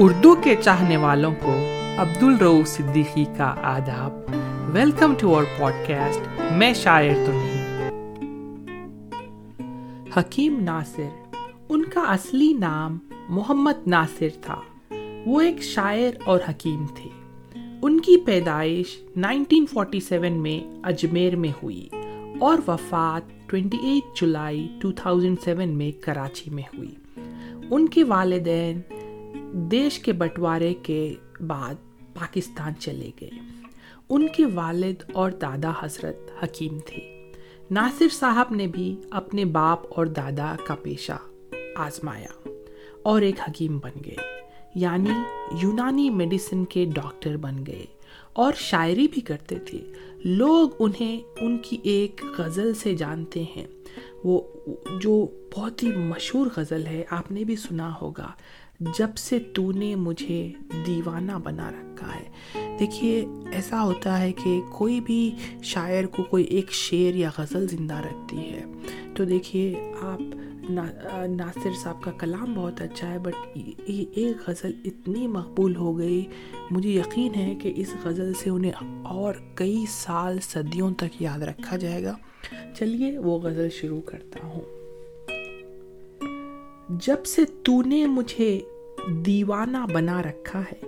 اردو کے چاہنے والوں کو عبد الرو صدیقی کا آداب۔ ویلکم ٹو اور پوڈ کاسٹ میں شاعر تو نہیں۔ حکیم ناصر، ان کا اصلی نام محمد ناصر تھا۔ وہ ایک شاعر اور حکیم تھے۔ ان کی پیدائش 1947 میں اجمیر میں ہوئی اور وفات 28 جولائی 2007 میں کراچی میں ہوئی۔ ان کے والدین دیش کے بٹوارے کے بعد پاکستان چلے گئے۔ ان کے والد اور دادا حضرت حکیم تھے۔ ناصر صاحب نے بھی اپنے باپ اور دادا کا پیشہ آزمایا اور ایک حکیم بن گئے یعنی یونانی میڈیسن کے ڈاکٹر بن گئے۔ اور شاعری بھی کرتے تھے۔ لوگ انہیں ان کی ایک غزل سے جانتے ہیں۔ وہ جو بہت ہی مشہور غزل ہے، آپ نے بھی سنا ہوگا۔ جب سے تو نے مجھے دیوانہ بنا رکھا ہے۔ دیکھیے، ایسا ہوتا ہے کہ کوئی بھی شاعر کو کوئی ایک شعر یا غزل زندہ رکھتی ہے۔ تو دیکھیے، آپ ناصر صاحب کا کلام بہت اچھا ہے، بٹ ایک غزل اتنی مقبول ہو گئی۔ مجھے یقین ہے کہ اس غزل سے انہیں اور کئی سال صدیوں تک یاد رکھا جائے گا۔ چلیے، وہ غزل شروع کرتا ہوں۔ جب سے تو نے مجھے دیوانہ بنا رکھا ہے،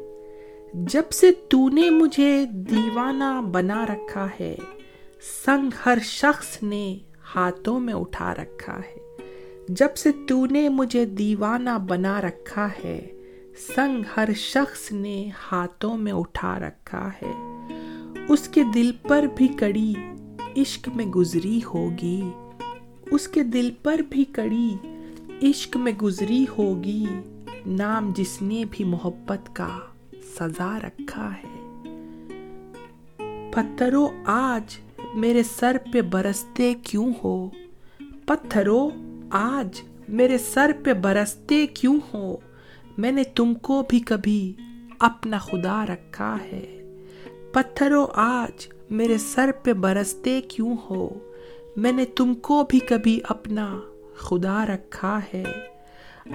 جب سے تو نے مجھے دیوانہ بنا رکھا ہے، سنگ ہر شخص نے ہاتھوں میں اٹھا رکھا ہے۔ جب سے تو نے مجھے دیوانہ بنا رکھا ہے، سنگ ہر شخص نے ہاتھوں میں اٹھا رکھا ہے۔ اس کے دل پر بھی کڑی عشق میں گزری ہوگی، اس کے دل پر بھی کڑی عشق میں گزری ہوگی نام جس نے بھی محبت کا سزا رکھا ہے۔ پتھروں آج میرے سر پہ برستے کیوں ہو؟ پتھروں آج میرے سر پہ برستے کیوں ہو؟ میں نے تم کو بھی کبھی اپنا خدا رکھا ہے۔ پتھروں آج میرے سر پہ برستے کیوں ہو؟ میں نے تم کو بھی کبھی اپنا خدا رکھا ہے۔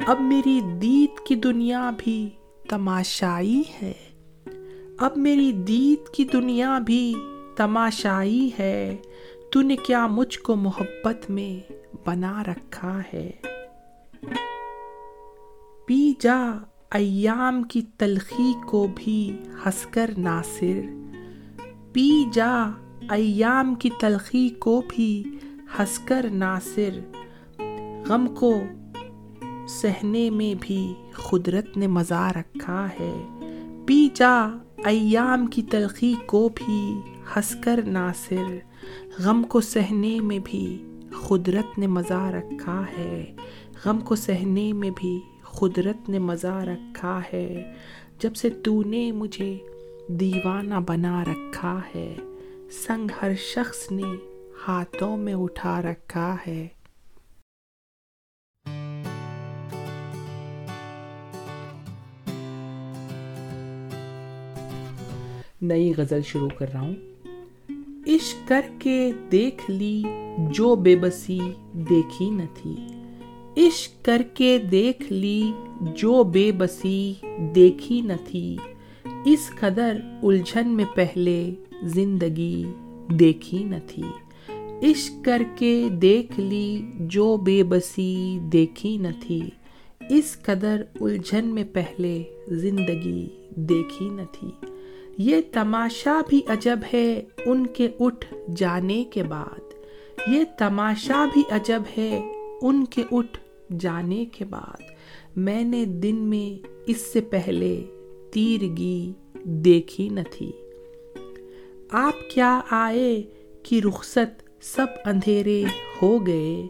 اب میری دید کی دنیا بھی تماشائی ہے۔ اب میری دید کی دنیا بھی تماشائی ہے۔ تو نے کیا مجھ کو محبت میں بنا رکھا ہے۔ پی جا ایام کی تلخی کو بھی ہنس کر ناصر۔ پی جا ایام کی تلخی کو بھی ہنس کر ناصر۔ غم کو سہنے میں بھی قدرت نے مزہ رکھا ہے۔ پی جا ایام کی تلخی کو بھی ہنس کر ناصر، غم کو سہنے میں بھی قدرت نے مزہ رکھا ہے۔ غم کو سہنے میں بھی قدرت نے مزہ رکھا ہے۔ جب سے تو نے مجھے دیوانہ بنا رکھا ہے، سنگ ہر شخص نے ہاتھوں میں اٹھا رکھا ہے۔ نئی غزل شروع کر رہا ہوں۔ عشق کر کے دیکھ لی جو بے بسی دیکھی نہ تھی۔ عشق کر کے دیکھ لی جو بے بسی دیکھی نہ تھی۔ اس قدر الجھن میں پہلے زندگی دیکھی نہ تھی۔ عشق کر کے دیکھ لی جو بے بسی دیکھی نہ تھی۔ اس قدر الجھن میں پہلے زندگی دیکھی نہ تھی۔ یہ تماشا بھی عجب ہے ان کے اٹھ جانے کے بعد۔ یہ تماشا بھی عجب ہے ان کے اٹھ جانے کے بعد۔ میں نے دن میں اس سے پہلے تیرگی دیکھی نہ تھی۔ آپ کیا آئے کہ رخصت سب اندھیرے ہو گئے؟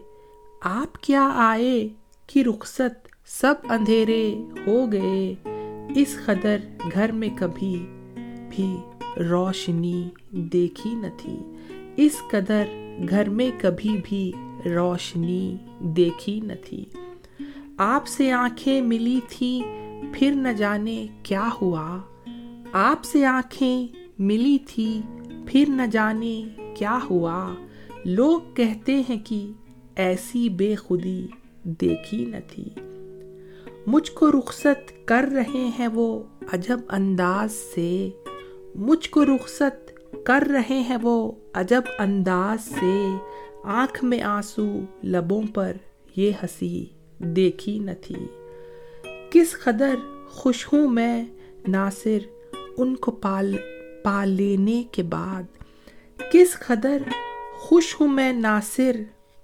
آپ کیا آئے کہ رخصت سب اندھیرے ہو گئے؟ اس قدر گھر میں کبھی بھی روشنی دیکھی نہ تھی۔ اس قدر گھر میں کبھی بھی روشنی دیکھی نہ تھی۔ آپ سے آنکھیں ملی تھی پھر نہ جانے کیا ہوا۔ آپ سے آنکھیں ملی تھی پھر نہ جانے کیا ہوا۔ لوگ کہتے ہیں کہ ایسی بے خودی دیکھی نہ تھی۔ مجھ کو رخصت کر رہے ہیں وہ عجب انداز سے۔ مجھ کو رخصت کر رہے ہیں وہ عجب انداز سے آنکھ میں آنسو لبوں پر یہ ہنسی دیکھی نہ تھی۔ کس قدر خوش ہوں میں ناصر ان کو پال، پا لینے کے بعد۔ کس قدر خوش ہوں میں ناصر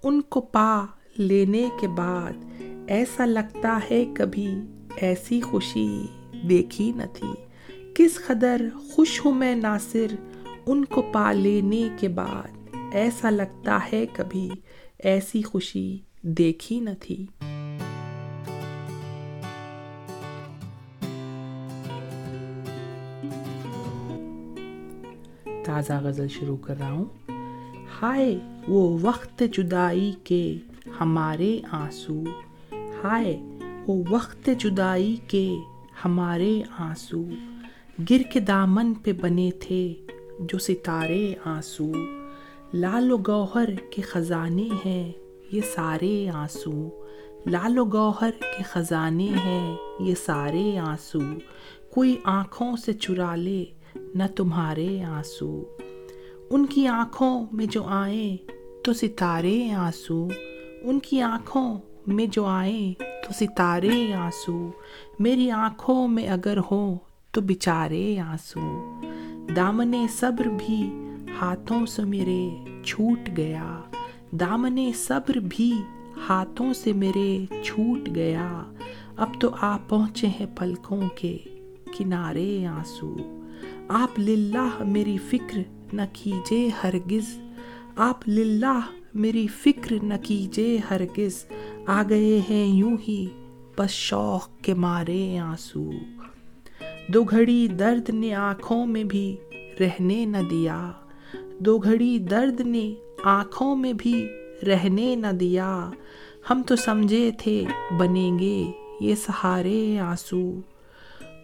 ان کو پا لینے کے بعد۔ ایسا لگتا ہے کبھی ایسی خوشی دیکھی نہ تھی۔ کس قدر خوش ہوں میں ناصر ان کو پا لینے کے بعد؟ ایسا لگتا ہے کبھی، ایسی خوشی دیکھی نہ تھی۔ تازہ غزل شروع کر رہا ہوں۔ ہائے، وہ وقت جدائی کے ہمارے آنسو۔ ہائے، وہ وقت جدائی کے ہمارے آنسو۔ گر کے دامن پہ بنے تھے جو ستارے آنسو۔ لال و گوہر کے خزانے ہیں یہ سارے آنسو۔ لال و گوہر کے خزانے ہیں یہ سارے آنسو۔ کوئی آنکھوں سے چرا لے نہ تمہارے آنسو۔ ان کی آنکھوں میں جو آئیں تو ستارے آنسو۔ ان کی آنکھوں میں جو آئیں تو ستارے آنسو۔ میری آنکھوں میں اگر ہو تو بچارے آنسو دامن صبر بھی ہاتھوں سے میرے چھوٹ گیا۔ دامن صبر بھی ہاتھوں سے میرے چھوٹ گیا۔ اب تو آپ پہنچے ہیں پلکوں کے کنارے آنسو۔ آپ للہ میری فکر نہ کیجے ہرگز۔ آپ للہ میری فکر نہ کیجے ہرگز۔ آ گئے ہیں یوں ہی بس شوق کے مارے آنسو۔ دو گھڑی درد نے آنکھوں میں بھی رہنے نہ دیا۔ دو گھڑی درد نے آنکھوں میں بھی رہنے نہ دیا۔ ہم تو سمجھے تھے بنیں گے یہ سہارے آنسو۔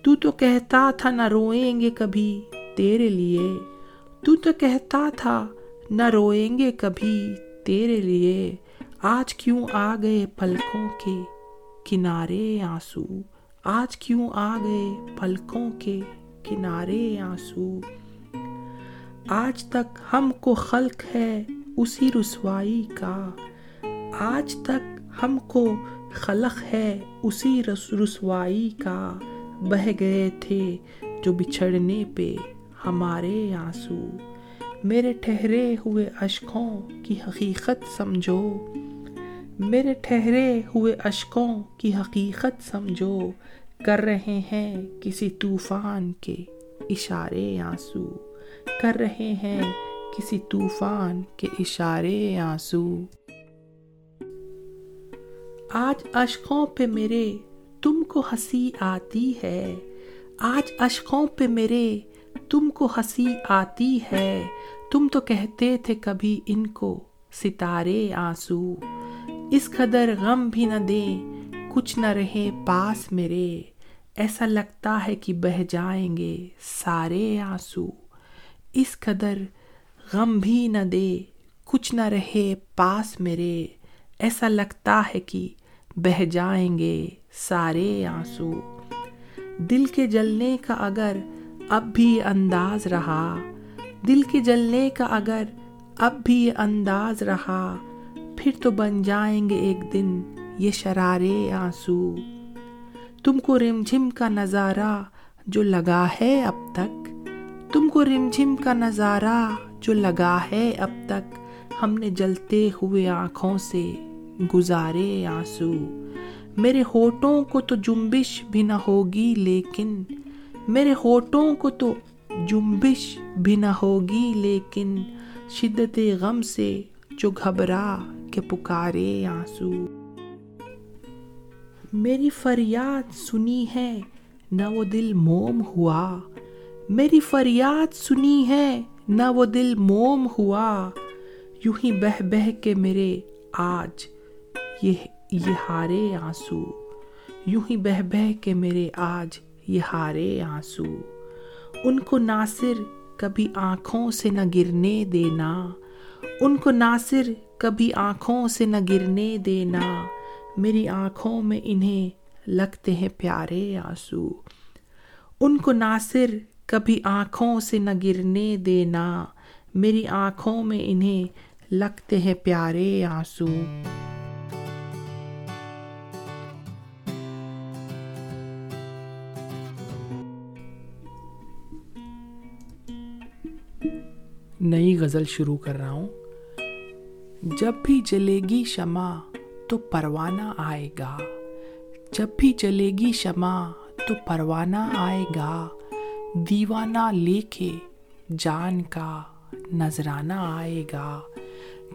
تو تو کہتا تھا نہ روئیں گے کبھی تیرے لیے۔ تو تو کہتا تھا نہ روئیں گے کبھی تیرے لیے۔ آج کیوں آ گئے پلکوں کے کنارے آنسو۔ آج کیوں آ گئے پلکوں کے کنارے آنسو؟ آج تک ہم کو خلق ہے اسی رسوائی کا۔ آج تک ہم کو خلق ہے اسی رسوائی کا۔ بہ گئے تھے جو بچھڑنے پہ ہمارے آنسو۔ میرے ٹھہرے ہوئے اشکوں کی حقیقت سمجھو۔ میرے ٹھہرے ہوئے اشکوں کی حقیقت سمجھو۔ کر رہے ہیں کسی طوفان کے اشارے آنسو۔ کر رہے ہیں کسی طوفان کے اشارے آنسو۔ آج اشکوں پہ میرے تم کو ہنسی آتی ہے۔ آج اشکوں پہ میرے تم کو ہنسی آتی ہے۔ تم تو کہتے تھے کبھی ان کو ستارے آنسو۔ اس قدر غم بھی نہ دیں کچھ نہ رہے پاس میرے۔ ایسا لگتا ہے کہ بہ جائیں گے سارے آنسو۔ اس قدر غم بھی نہ دے، کچھ نہ رہے پاس میرے۔ ایسا لگتا ہے کہ بہ جائیں گے سارے آنسو۔ دل کے جلنے کا اگر اب بھی انداز رہا، دل کے جلنے کا اگر اب بھی انداز رہا، پھر تو بن جائیں گے ایک دن یہ شرارے آنسو۔ تم کو رم جھم کا نظارہ جو لگا ہے اب تک۔ تم کو رم جھم کا نظارہ جو لگا ہے اب تک۔ ہم نے جلتے ہوئے آنکھوں سے گزارے آنسو۔ میرے ہوٹوں کو تو جنبش بھی نہ ہوگی، لیکن میرے ہوٹوں کو تو جنبش بھی نہ ہوگی، لیکن شدت غم سے جو گھبرا کے پکارے آنسو۔ میری فریاد سنی ہے، نہ وہ دل موم ہوا۔ میری فریاد سنی ہے، نہ وہ دل موم ہوا۔ یوں ہی بہ بہ کے میرے آج یہ یہ ہارے آنسو۔ یوں ہی بہ بہ کے میرے آج یہ ہارے آنسو۔ ان کو ناصر کبھی آنکھوں سے نہ گرنے دینا۔ ان کو ناصر کبھی آنکھوں سے نہ گرنے دینا۔ میری آنکھوں میں انہیں لگتے ہیں پیارے آنسو۔ ان کو ناصر کبھی آنکھوں سے نہ گرنے دینا۔ میری آنکھوں میں انہیں لگتے ہیں پیارے آنسو۔ نئی غزل شروع کر رہا ہوں۔ جب بھی جلے گی شمع تو پروانہ آئے گا۔ جب بھی جلے گی شمع تو پروانہ آئے گا۔ دیوانہ لے کے جان کا نذرانہ آئے گا۔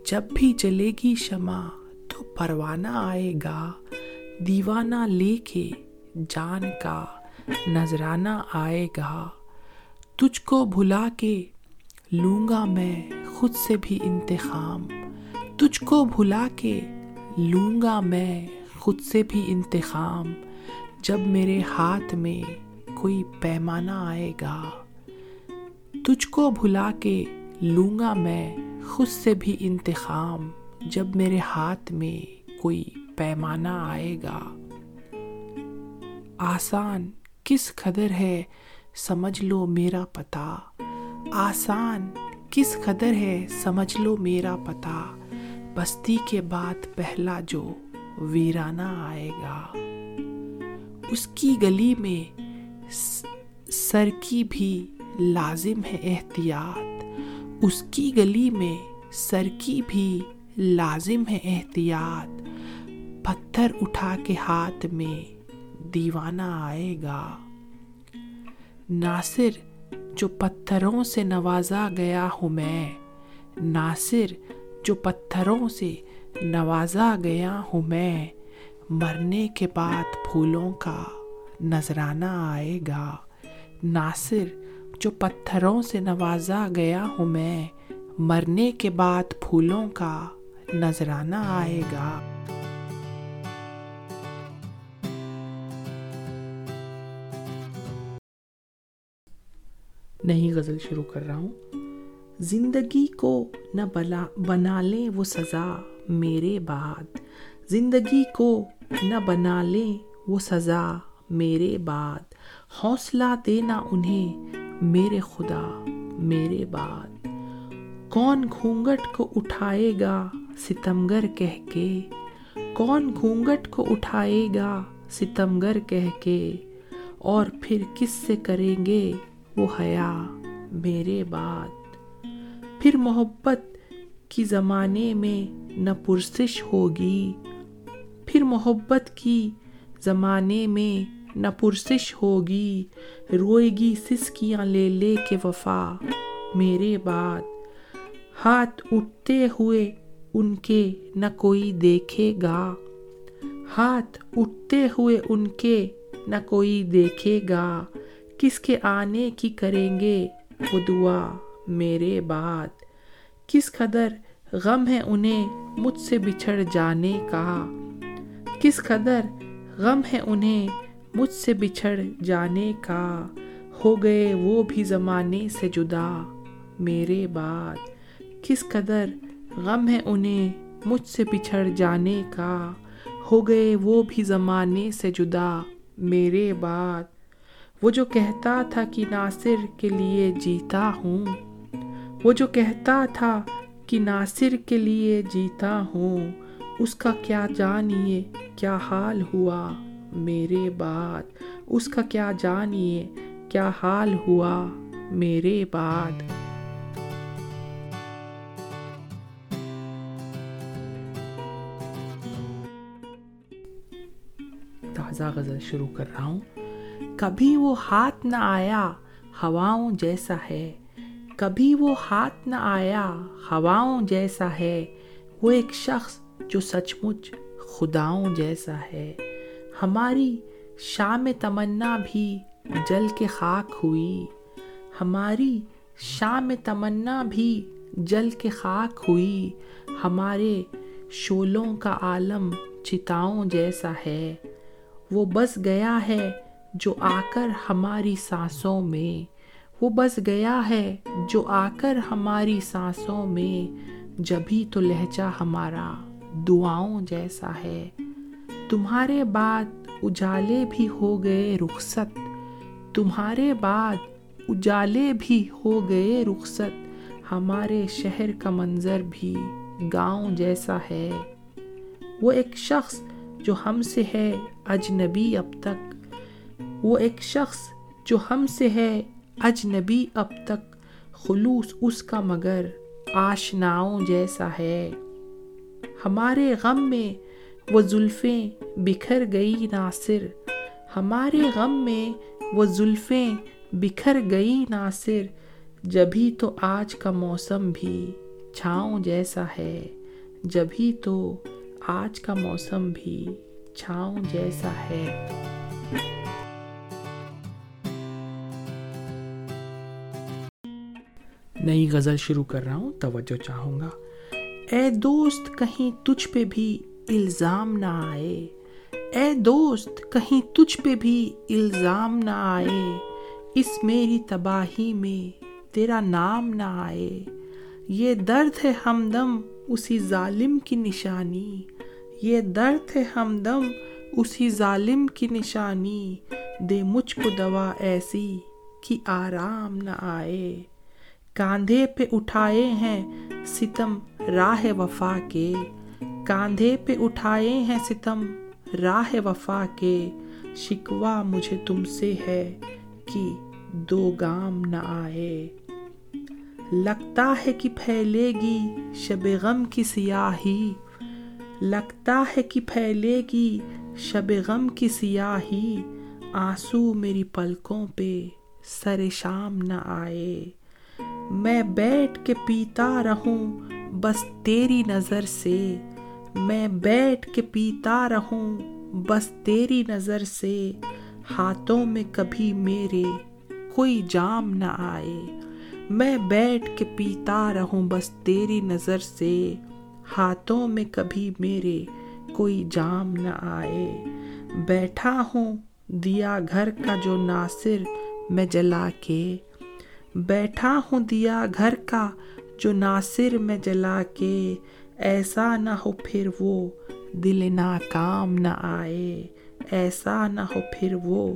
جب بھی جلے گی شمع تو پروانہ آئے گا۔ دیوانہ لے کے جان کا نذرانہ آئے گا۔ تجھ کو بھلا کے لوں گا میں خود سے بھی انتخام۔ تجھ کو بھلا کے لوں گا میں خود سے بھی انتخام جب میرے ہاتھ میں کوئی پیمانہ آئے گا۔ تجھ کو بھلا کے لوں گا میں خود سے بھی انتخام جب میرے ہاتھ میں کوئی پیمانہ آئے گا۔ آسان کس قدر ہے سمجھ لو میرا پتا آسان کس قدر ہے سمجھ لو میرا پتا بستی کے بعد پہلا جو ویرانہ آئے گا، اس کی گلی میں سر کی بھی لازم ہے احتیاط۔ اس کی گلی میں سر کی بھی لازم ہے احتیاط۔ پتھر اٹھا کے ہاتھ میں دیوانہ آئے گا۔ ناصر، جو پتھروں سے نوازا گیا ہوں میں، ناصر جو پتھروں سے نوازا گیا ہوں میں، مرنے کے بعد پھولوں کا نذرانہ آئے گا۔ ناصر، جو پتھروں سے نوازا گیا ہوں میں، مرنے کے بعد پھولوں کا نذرانہ آئے گا۔ نئی غزل شروع کر رہا ہوں۔ زندگی کو نہ بلا، بنا لیں وہ سزا میرے بعد۔ زندگی کو نہ بنا لیں وہ سزا میرے بعد۔ حوصلہ دینا انہیں میرے خدا، میرے بعد۔ کون گھونگٹ کو اٹھائے گا ستمگر کہہ کے؟ کون گھونگٹ کو اٹھائے گا ستمگر کہہ کے؟ اور پھر کس سے کریں گے وہ حیا میرے بعد؟ پھر محبت کی زمانے میں نہ پرسش ہوگی۔ پھر محبت کی زمانے میں نہ پرسش ہوگی۔ روئے گی سسکیاں لے لے کے وفا۔ میرے بعد ہاتھ اٹھتے ہوئے ان کے نہ کوئی دیکھے گا۔ ہاتھ اٹھتے ہوئے ان کے نہ کوئی دیکھے گا۔ کس کے آنے کی کریں گے وہ دعا۔ میرے بعد کس قدر غم ہے انہیں مجھ سے بچھڑ جانے کا۔ کس قدر غم ہے انہیں مجھ سے بچھڑ جانے کا۔ ہو گئے وہ بھی زمانے سے جدا۔ میرے بعد کس قدر غم ہے انہیں مجھ سے بچھڑ جانے کا۔ ہو گئے وہ بھی زمانے سے جدا۔ میرے بعد وہ جو کہتا تھا کہ ناصر کے لیے جیتا ہوں۔ وہ جو کہتا تھا کہ ناصر کے لیے جیتا ہوں، اس کا کیا جانیے، کیا حال ہوا؟ میرے بعد اس کا کیا جانیے، کیا حال ہوا؟ میرے بعد تازہ غزل شروع کر رہا ہوں۔ کبھی وہ ہاتھ نہ آیا، ہواؤں جیسا ہے۔ کبھی وہ ہاتھ نہ آیا، ہواؤں جیسا ہے۔ وہ ایک شخص جو سچ مچ خداؤں جیسا ہے۔ ہماری شام تمنا بھی جل کے خاک ہوئی۔ ہماری شام تمنا بھی جل کے خاک ہوئی۔ ہمارے شولوں کا عالم چتاؤں جیسا ہے۔ وہ بس گیا ہے جو آ کر ہماری سانسوں میں۔ وہ بس گیا ہے جو آ کر ہماری سانسوں میں جبھی تو لہجہ ہمارا دعاؤں جیسا ہے۔ تمہارے بعد اجالے بھی ہو گئے رخصت۔ تمہارے بعد اجالے بھی ہو گئے رخصت۔ ہمارے شہر کا منظر بھی گاؤں جیسا ہے۔ وہ ایک شخص جو ہم سے ہے اجنبی اب تک۔ وہ ایک شخص جو ہم سے ہے اجنبی اب تک خلوص اس کا مگر آشناؤں جیسا ہے۔ ہمارے غم میں وہ زلفیں بکھر گئی ناصر۔ ہمارے غم میں وہ زلفیں بکھر گئی ناصر۔ جبھی تو آج کا موسم بھی چھاؤں جیسا ہے۔ جبھی تو آج کا موسم بھی چھاؤں جیسا ہے۔ نئی غزل شروع کر رہا ہوں، توجہ چاہوں گا۔ اے دوست، کہیں تجھ پہ بھی الزام نہ آئے۔ اے دوست، کہیں تجھ پہ بھی الزام نہ آئے۔ اس میری تباہی میں تیرا نام نہ آئے۔ یہ درد ہے ہمدم اسی ظالم کی نشانی۔ یہ درد ہے ہمدم اسی ظالم کی نشانی۔ دے مجھ کو دوا ایسی کہ آرام نہ آئے۔ کاندھے پہ اٹھائے ہیں ستم راہ وفا کے۔ کاندھے پہ اٹھائے ہیں ستم راہ وفا کے۔ شکوا مجھے تم سے ہے کہ دو گام نہ آئے۔ لگتا ہے کہ پھیلے گی شب غم کی سیاہی۔ لگتا ہے کہ پھیلے گی شب غم کی سیاہی۔ آنسو میری پلکوں پہ سر شام نہ آئے۔ میں بیٹھ کے پیتا رہوں، بس تیری نظر سے۔ میں بیٹھ کے پیتا رہوں، بس تیری نظر سے۔ ہاتھوں میں کبھی میرے کوئی جام نہ آئے۔ میں بیٹھ کے پیتا رہوں، بس تیری نظر سے۔ ہاتھوں میں کبھی میرے کوئی جام نہ آئے۔ بیٹھا ہوں، دیا گھر کا جو ناصر میں جلا کے۔ بیٹھا ہوں دیا گھر کا جو ناصر میں جلا کے، ایسا نہ ہو پھر وہ دل ناکام نہ آئے، ایسا نہ ہو پھر وہ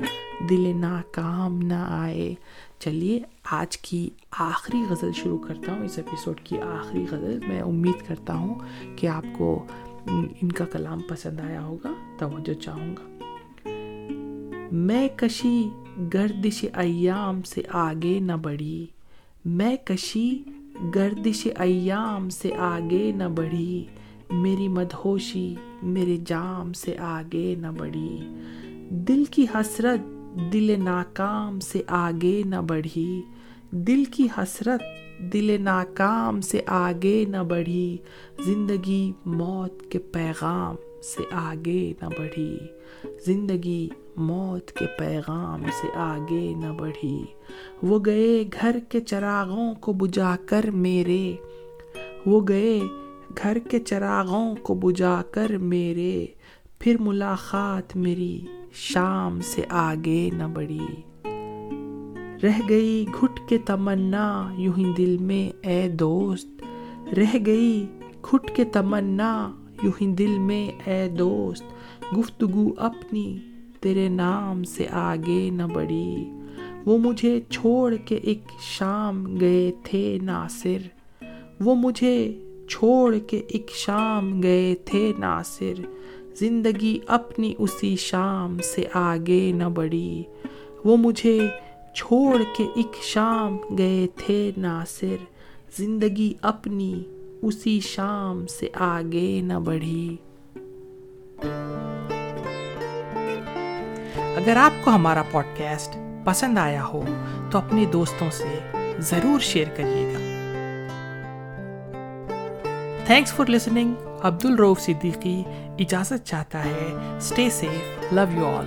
دل ناکام نہ آئے۔ چلیے، آج کی آخری غزل شروع کرتا ہوں، اس ایپیسوڈ کی آخری غزل۔ میں امید کرتا ہوں کہ آپ کو ان کا کلام پسند آیا ہوگا۔ توجہ چاہوں گا۔ میں کشی گردش ایام سے آگے نہ بڑھی۔ میں کشی گردش ایام سے آگے نہ بڑھی۔ میری مدہوشی میرے جام سے آگے نہ بڑھی۔ دل کی حسرت دل ناکام سے آگے نہ بڑھی۔ دل کی حسرت دل ناکام سے آگے نہ بڑھی۔ زندگی موت کے پیغام سے آگے نہ بڑھی۔ زندگی موت کے پیغام سے آگے نہ بڑھی۔ وہ گئے گھر کے چراغوں کو بجا کر میرے۔ وہ گئے گھر کے چراغوں کو بجا کر میرے۔ پھر ملاقات میری شام سے آگے نہ بڑھی۔ رہ گئی گھٹ کے تمنا، یوں ہی دل میں اے دوست۔ رہ گئی گھٹ کے تمنا، یوں ہی دل میں اے دوست۔ گفتگو اپنی تیرے نام سے آگے نہ بڑھی۔ وہ مجھے چھوڑ کے ایک شام گئے تھے ناصر۔ وہ مجھے چھوڑ کے ایک شام گئے تھے ناصر۔ زندگی اپنی اسی شام سے آگے نہ بڑھی۔ وہ مجھے چھوڑ کے ایک شام گئے تھے ناصر۔ زندگی اپنی اسی شام سے آگے نہ بڑھی۔ اگر آپ کو ہمارا پوڈ کاسٹ پسند آیا ہو، تو اپنے دوستوں سے ضرور شیئر کریے گا۔ تھینکس فار لسننگ عبد الروف صدیقی اجازت چاہتا ہے stay safe love you all